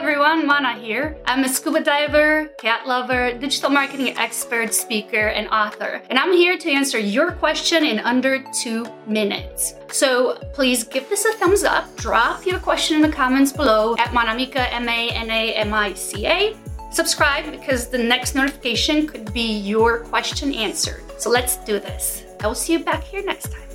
Everyone, Mana here. I'm a scuba diver, cat lover, digital marketing expert, speaker, and author. And I'm here to answer your question in under two minutes. So please give this a thumbs up, drop your question in the comments below at Manamica, M-A-N-A-M-I-C-A. Subscribe because the next notification could be your question answered. So let's do this. I will see you back here next time.